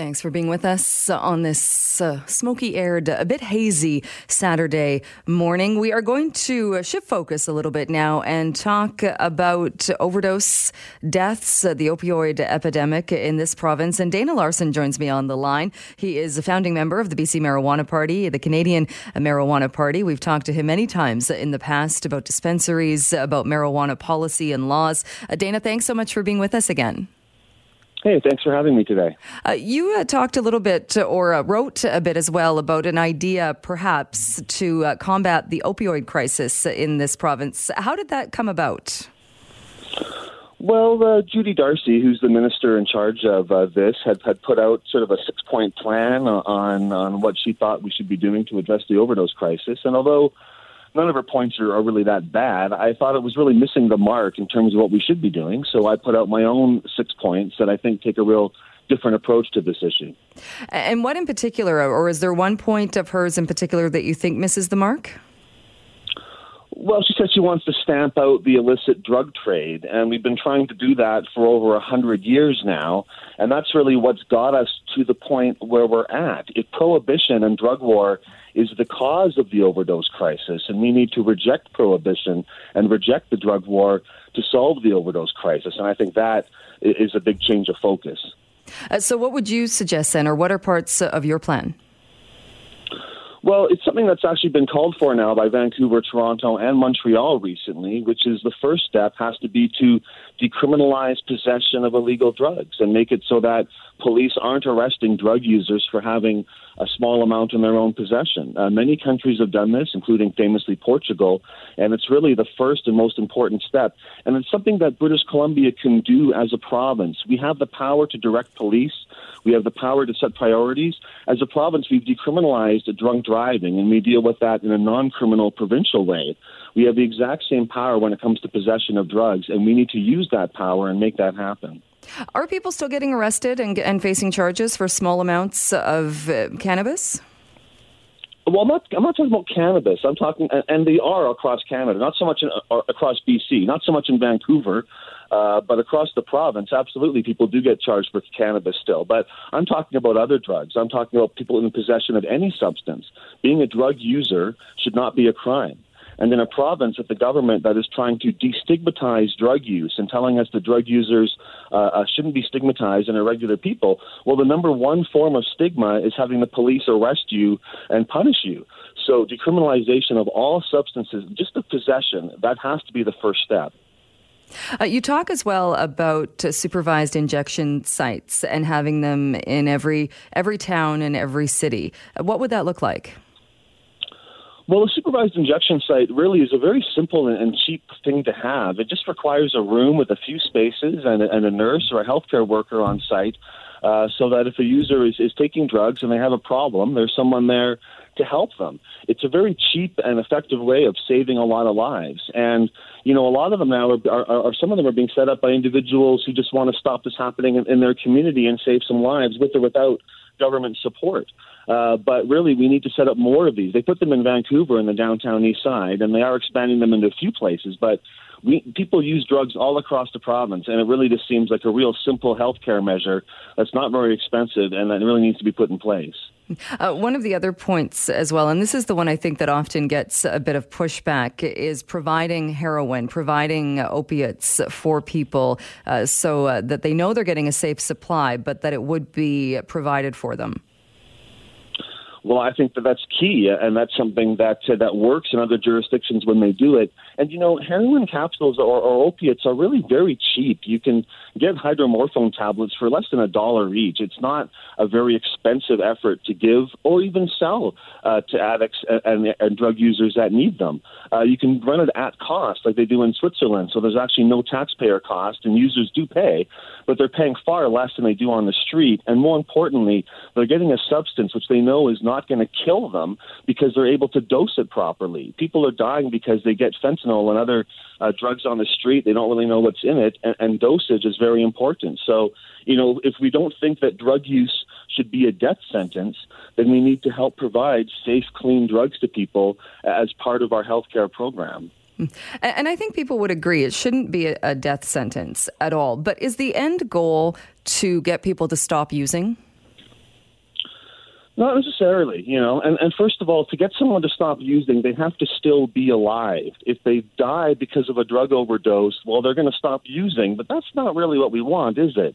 Thanks for being with us on this uh, smoky aired, a bit hazy Saturday morning. We are going to shift focus a little bit now and talk about overdose deaths, uh, the opioid epidemic in this province. And Dana Larsen joins me on the line. He is a founding member of the BC Marijuana Party, the Canadian Marijuana Party. We've talked to him many times in the past about dispensaries, about marijuana policy and laws. Uh, Dana, thanks so much for being with us again. Hey, thanks for having me today. Uh, you uh, talked a little bit or uh, wrote a bit as well about an idea perhaps to uh, combat the opioid crisis in this province. How did that come about? Well, uh, Judy Darcy, who's the minister in charge of uh, this, had, had put out sort of a six point plan on, on what she thought we should be doing to address the overdose crisis. And although none of her points are, are really that bad. I thought it was really missing the mark in terms of what we should be doing. So I put out my own six points that I think take a real different approach to this issue. And what in particular, or is there one point of hers in particular that you think misses the mark? Well, she said she wants to stamp out the illicit drug trade, and we've been trying to do that for over a hundred years now, and that's really what's got us to the point where we're at. If prohibition and drug war is the cause of the overdose crisis, and we need to reject prohibition and reject the drug war to solve the overdose crisis, and I think that is a big change of focus. Uh, so, what would you suggest then, or what are parts of your plan? Well, it's something that's actually been called for now by Vancouver, Toronto, and Montreal recently, which is the first step has to be to decriminalize possession of illegal drugs and make it so that police aren't arresting drug users for having a small amount in their own possession. Uh, many countries have done this, including famously Portugal, and it's really the first and most important step. And it's something that British Columbia can do as a province. We have the power to direct police. We have the power to set priorities. As a province, we've decriminalized drunk driving, and we deal with that in a non criminal provincial way. We have the exact same power when it comes to possession of drugs, and we need to use that power and make that happen. Are people still getting arrested and, and facing charges for small amounts of uh, cannabis? Well, I'm not. I'm not talking about cannabis. I'm talking, and they are across Canada, not so much in, across BC, not so much in Vancouver, uh, but across the province. Absolutely, people do get charged with cannabis still. But I'm talking about other drugs. I'm talking about people in possession of any substance. Being a drug user should not be a crime and in a province of the government that is trying to destigmatize drug use and telling us that drug users uh, uh, shouldn't be stigmatized and are regular people, well, the number one form of stigma is having the police arrest you and punish you. So decriminalization of all substances, just the possession, that has to be the first step. Uh, you talk as well about uh, supervised injection sites and having them in every every town and every city. Uh, what would that look like? Well, a supervised injection site really is a very simple and cheap thing to have. It just requires a room with a few spaces and a, and a nurse or a healthcare worker on site uh, so that if a user is, is taking drugs and they have a problem, there's someone there to help them. It's a very cheap and effective way of saving a lot of lives. And, you know, a lot of them now are, are, are some of them are being set up by individuals who just want to stop this happening in, in their community and save some lives with or without government support. Uh, but really, we need to set up more of these. They put them in Vancouver in the downtown east side, and they are expanding them into a few places. But we, people use drugs all across the province, and it really just seems like a real simple healthcare measure that's not very expensive and that really needs to be put in place. Uh, one of the other points as well, and this is the one I think that often gets a bit of pushback, is providing heroin, providing opiates for people uh, so uh, that they know they're getting a safe supply, but that it would be provided for them. Well, I think that that's key, and that's something that uh, that works in other jurisdictions when they do it. And you know, heroin capsules or, or opiates are really very cheap. You can get hydromorphone tablets for less than a dollar each. It's not a very expensive effort to give or even sell uh, to addicts and, and, and, drug users that need them. Uh, you can run it at cost, like they do in Switzerland. So there's actually no taxpayer cost, and users do pay, but they're paying far less than they do on the street. And more importantly, they're getting a substance which they know is not going to kill them because they're able to dose it properly. People are dying because they get fentanyl and other uh, drugs on the street. They don't really know what's in it, and, and dosage is very important. So, you know, if we don't think that drug use should be a death sentence, then we need to help provide safe, clean drugs to people as part of our healthcare program. And I think people would agree it shouldn't be a death sentence at all. But is the end goal to get people to stop using? Not necessarily, you know. And, and first of all, to get someone to stop using, they have to still be alive. If they die because of a drug overdose, well, they're going to stop using, but that's not really what we want, is it?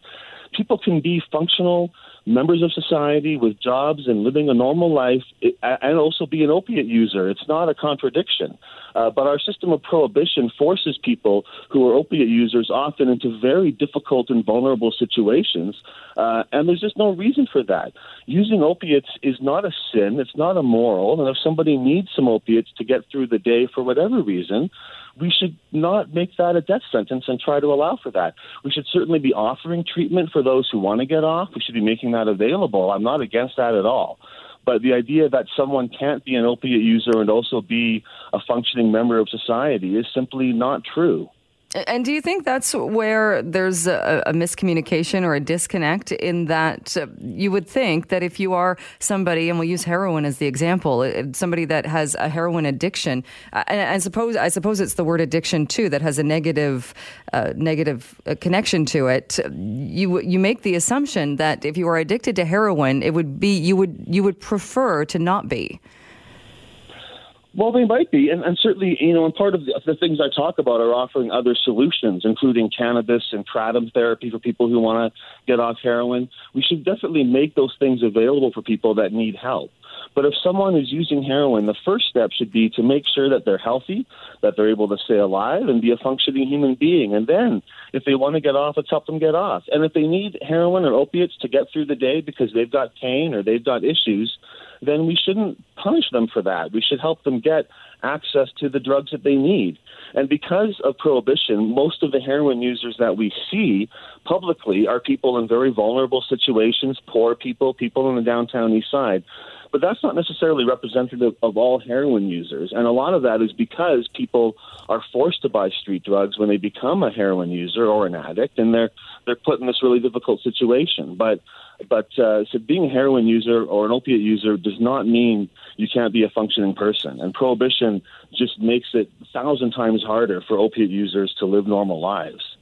People can be functional members of society with jobs and living a normal life and also be an opiate user. It's not a contradiction. Uh, but our system of prohibition forces people who are opiate users often into very difficult and vulnerable situations. Uh, and there's just no reason for that. Using opiates is not a sin, it's not immoral. And if somebody needs some opiates to get through the day for whatever reason, we should not make that a death sentence and try to allow for that. We should certainly be offering treatment for those who want to get off. We should be making that available. I'm not against that at all. But the idea that someone can't be an opiate user and also be a functioning member of society is simply not true. And do you think that's where there's a, a, miscommunication or a disconnect in that uh, you would think that if you are somebody, and we'll use heroin as the example, uh, somebody that has a heroin addiction, uh, and I suppose I suppose it's the word addiction too that has a negative uh, negative connection to it. You you make the assumption that if you are addicted to heroin, it would be you would you would prefer to not be. Well, they might be, and, and certainly, you know, and part of the, the, things I talk about are offering other solutions, including cannabis and kratom therapy for people who want to get off heroin. We should definitely make those things available for people that need help. But if someone is using heroin, the first step should be to make sure that they're healthy, that they're able to stay alive and be a functioning human being. And then, if they want to get off, let's help them get off. And if they need heroin or opiates to get through the day because they've got pain or they've got issues, then we shouldn't punish them for that. We should help them get access to the drugs that they need. And because of prohibition, most of the heroin users that we see publicly are people in very vulnerable situations, poor people, people on the downtown east side. But that's not necessarily representative of all heroin users. And a lot of that is because people are forced to buy street drugs when they become a heroin user or an addict, and they're they're put in this really difficult situation. But but uh, so being a heroin user or an opiate user does not mean you can't be a functioning person. And prohibition just makes it a thousand times harder for opiate users to live normal lives.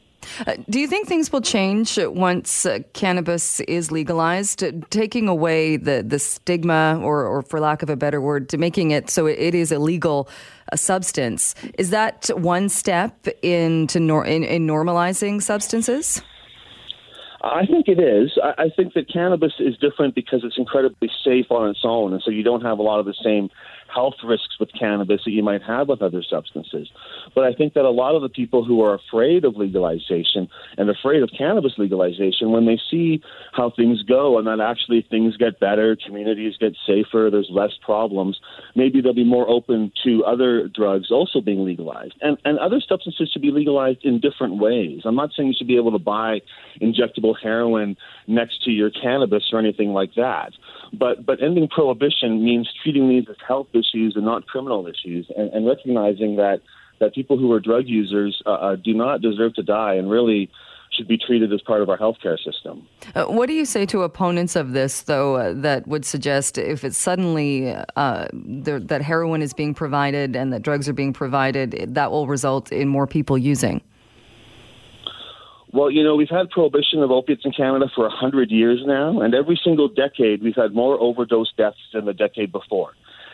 Uh, do you think things will change once uh, cannabis is legalized, taking away the, the stigma, or, or for lack of a better word, to making it so it is a legal uh, substance? Is that one step into nor- in, in normalizing substances? I think it is. I, think that cannabis is different because it's incredibly safe on its own, and so you don't have a lot of the same health risks with cannabis that you might have with other substances. But I think that a lot of the people who are afraid of legalization and afraid of cannabis legalization, when they see how things go and that actually things get better, communities get safer, there's less problems, maybe they'll be more open to other drugs also being legalized. And, and other substances should be legalized in different ways. I'm not saying you should be able to buy injectable heroin next to your cannabis or anything like that. But but ending prohibition means treating these as health issues and not criminal issues, and, and recognizing that that people who are drug users uh, uh, do not deserve to die, and really should be treated as part of our healthcare system. Uh, what do you say to opponents of this, though, uh, that would suggest if it's suddenly uh, there, that heroin is being provided and that drugs are being provided, that will result in more people using? Well, you know, we've had prohibition of opiates in Canada for 100 years now, and every single decade we've had more overdose deaths than the decade before.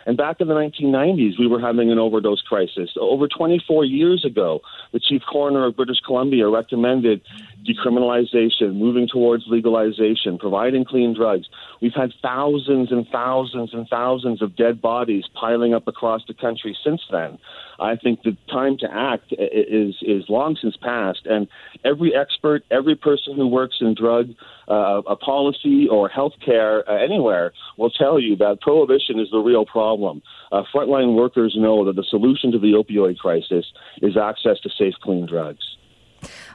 And back in the 1990s, we were having an overdose crisis. Over 24 years ago, the chief coroner of British Columbia recommended decriminalization, moving towards legalization, providing clean drugs. We've had thousands and thousands and thousands of dead bodies piling up across the country since then. I think the time to act is is long since past, and every expert, every person who works in drug uh, a policy or healthcare uh, anywhere will tell you that prohibition is the real problem. Uh, frontline workers know that the solution to the opioid crisis is access to safe, clean drugs.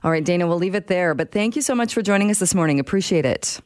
All right, Dana, we'll leave it there. But thank you so much for joining us this morning. Appreciate it.